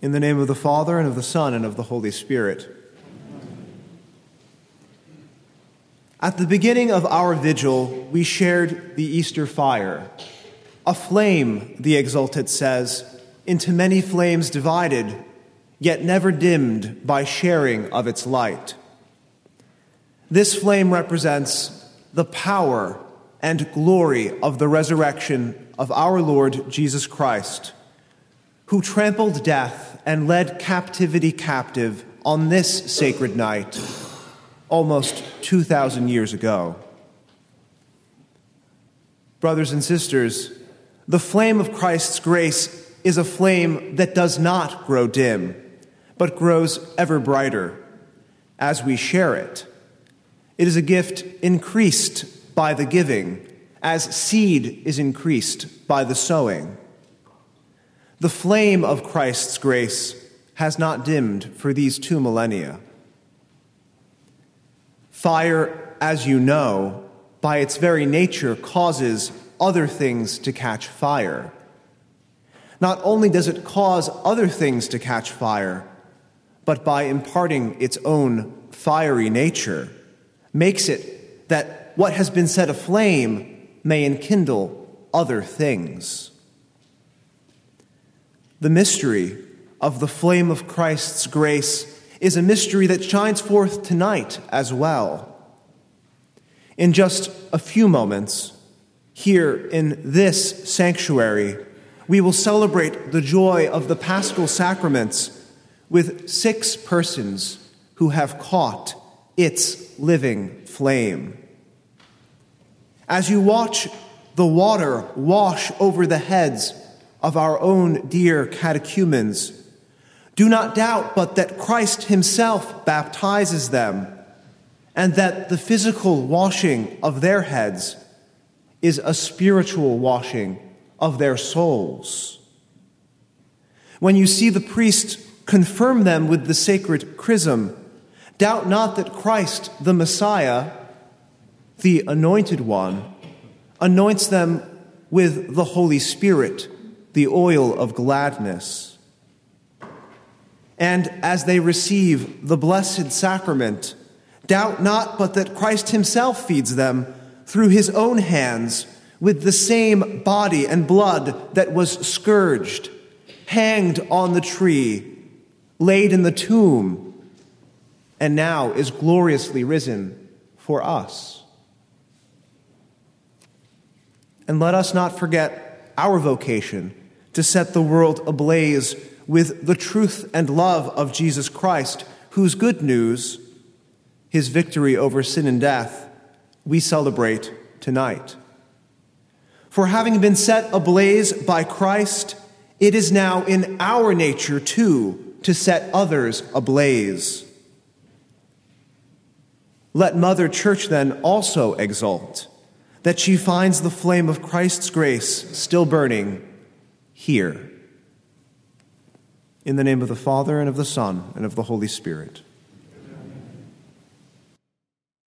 In the name of the Father, and of the Son, and of the Holy Spirit. At the beginning of our vigil, we shared the Easter fire. A flame, the Exultet says, into many flames divided, yet never dimmed by sharing of its light. This flame represents the power and glory of the resurrection of our Lord Jesus Christ, who trampled death and led captivity captive on this sacred night almost 2,000 years ago. Brothers and sisters, the flame of Christ's grace is a flame that does not grow dim, but grows ever brighter as we share it. It is a gift increased by the giving, as seed is increased by the sowing. The flame of Christ's grace has not dimmed for these two millennia. Fire, as you know, by its very nature causes other things to catch fire. Not only does it cause other things to catch fire, but by imparting its own fiery nature, makes it that what has been set aflame may enkindle other things. The mystery of the flame of Christ's grace is a mystery that shines forth tonight as well. In just a few moments, here in this sanctuary, we will celebrate the joy of the paschal sacraments with six persons who have caught its living flame. As you watch the water wash over the heads of our own dear catechumens, do not doubt but that Christ Himself baptizes them, and that the physical washing of their heads is a spiritual washing of their souls. When you see the priest confirm them with the sacred chrism, Doubt not that Christ, the Messiah, the Anointed One, anoints them with the Holy Spirit, the oil of gladness. And as they receive the Blessed Sacrament, doubt not but that Christ Himself feeds them through His own hands with the same body and blood that was scourged, hanged on the tree, laid in the tomb and now is gloriously risen for us. And let us not forget our vocation to set the world ablaze with the truth and love of Jesus Christ, whose good news, his victory over sin and death, we celebrate tonight. For having been set ablaze by Christ, it is now in our nature too to set others ablaze. Let Mother Church then also exult that she finds the flame of Christ's grace still burning here. In the name of the Father, and of the Son, and of the Holy Spirit.